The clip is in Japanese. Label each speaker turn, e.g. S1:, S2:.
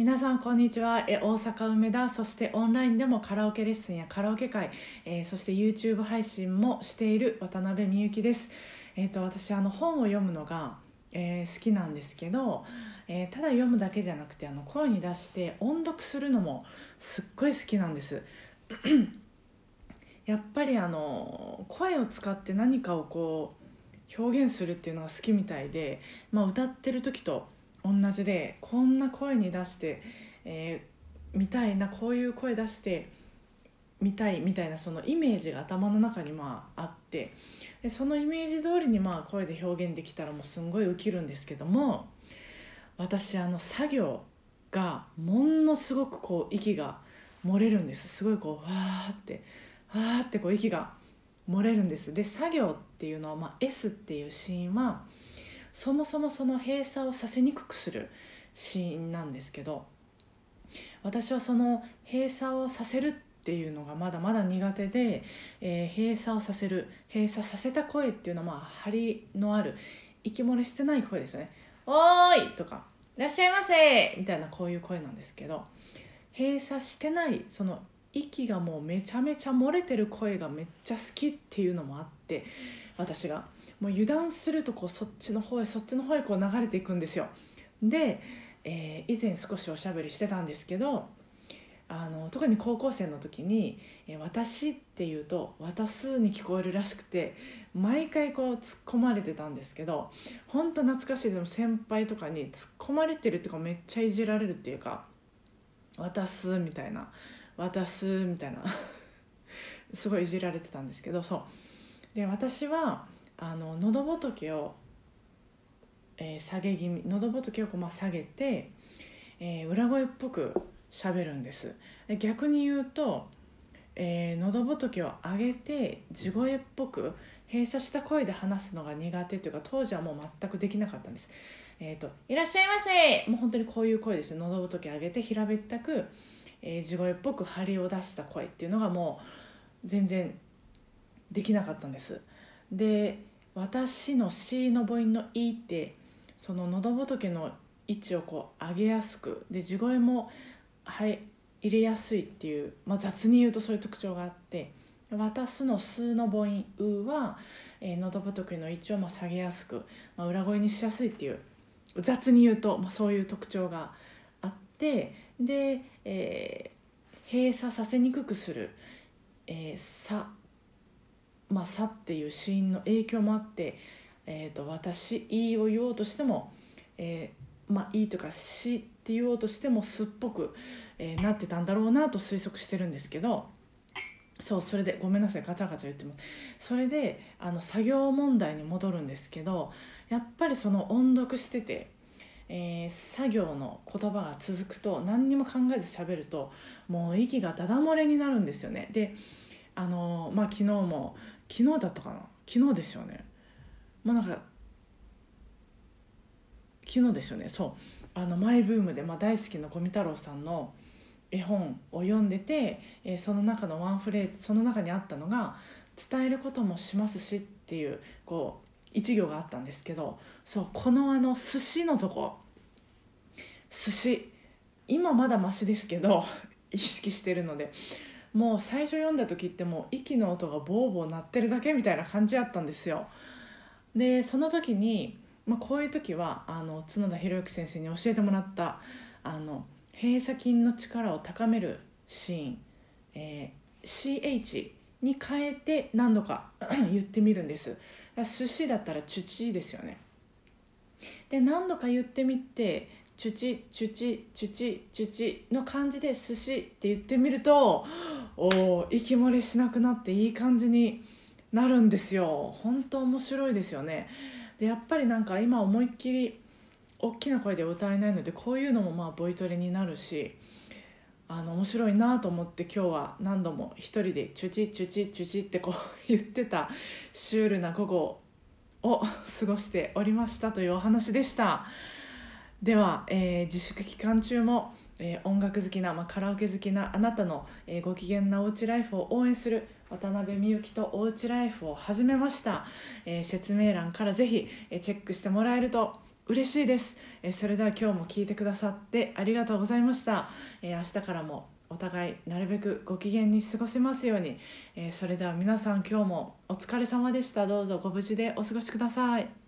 S1: 皆さんこんにちは。え大阪梅田そしてオンラインでもカラオケレッスンやカラオケ会、えーそして YouTube 配信もしている渡辺美幸です、えー、と私あの本を読むのが、えー好きなんですけど、えーただ読むだけじゃなくてあの声に出して音読するのもすっごい好きなんです。やっぱりあの声を使って何かをこう表現するっていうのが好きみたいで、まあ、歌ってる時と同じでこんな声に出して、えー見たいなこういう声出してみたいみたいなそのイメージが頭の中にまああってでそのイメージ通りにまあ声で表現できたらもうすんごいウケるんですけども私あの作業がものすごくこう息が漏れるんです。すごいこうわーってわーってこう息が漏れるんです。で作業っていうのは、まあ、S っていうシーンはそもそもその閉鎖をさせにくくするシーンなんですけど私はその閉鎖をさせるっていうのがまだまだ苦手で、えー閉鎖をさせる閉鎖させた声っていうのはまあ張りのある息漏れしてない声ですよね「おーい!」とか「いらっしゃいませ!」みたいなこういう声なんですけど閉鎖してないその息がもうめちゃめちゃ漏れてる声がめっちゃ好きっていうのもあって私がもう油断するとこうそっちの方へそっちの方へこう流れていくんですよ。で、えー以前少しおしゃべりしてたんですけどあの特に高校生の時に「えー私」っていうと「渡す」に聞こえるらしくて毎回こう突っ込まれてたんですけど本当懐かしいでも先輩とかに突っ込まれてるっていうかめっちゃいじられるっていうか「渡す」みたいな「渡す」みたいな すごいいじられてたんですけどそう。で私はあの喉仏を、えー下げ気味喉仏をこうまあ下げて、えー裏声っぽく喋るんです。で逆に言うと、えー喉仏を上げて地声っぽく閉鎖した声で話すのが苦手というか当時はもう全くできなかったんです。えー、といらっしゃいませ！もう本当にこういう声です。よ喉仏上げて平べったく、えー地声っぽく張りを出した声っていうのがもう全然できなかったんです。で私の C の母音の「い」ってその喉仏の位置をこう上げやすくで地声も、はい、入れやすいっていう、まあ、雑に言うとそういう特徴があって「渡す」の「す」の母音「う」は、え喉仏の位置をまあ下げやすく、まあ、裏声にしやすいっていう雑に言うと、まあ、そういう特徴があってで、えー閉鎖させにくくする「えーさ」まあ「さ」っていう子音の影響もあって「えー、と私」「いい」を言おうとしても「えーまあ、い」とか「し」って言おうとしてもすっぽく、えーなってたんだろうなと推測してるんですけどそうそれでごめんなさいガチャガチャ言ってます。それであの作業問題に戻るんですけどやっぱりその音読してて、えー作業の言葉が続くと何にも考えず喋るともう息がダダ漏れになるんですよね。であのまあ昨日も昨日だったかな？昨日ですよね。もうなんか昨日ですよね。そう。あのマイブームで、まあ、大好きな五味太郎さんの絵本を読んでて、えーその中のワンフレーズその中にあったのが「伝えることもしますし」っていうこう一行があったんですけどそうこのあの寿司のとこ。寿司。今まだマシですけど 意識してるのでもう最初読んだ時ってもう息の音がボーボー鳴ってるだけみたいな感じやったんですよ。でその時に、まあ、こういう時はあの角田博之先生に教えてもらったあの閉鎖筋の力を高めるシーン、えー CH に変えて何度か 言ってみるんです。だから寿司だったらチュチですよね。で何度か言ってみてチュチチュチチュチチュチの感じで寿司って言ってみるとお息漏れしなくなっていい感じになるんですよ。本当面白いですよね。でやっぱりなんか今思いっきり大きな声で歌えないのでこういうのもまあボイトレになるしあの面白いなと思って今日は何度も一人で「チュチチュチチュチ」ってこう 言ってたシュールな午後を過ごしておりましたというお話でした。では、えー自粛期間中も、えー音楽好きな、まあ、カラオケ好きなあなたの、えーご機嫌なおうちライフを応援する渡辺美幸とおうちライフを始めました、えー説明欄からぜひ、えーチェックしてもらえると嬉しいです、えーそれでは今日も聞いてくださってありがとうございました、えー明日からもお互いなるべくご機嫌に過ごせますように、えーそれでは皆さん今日もお疲れ様でした。どうぞご無事でお過ごしください。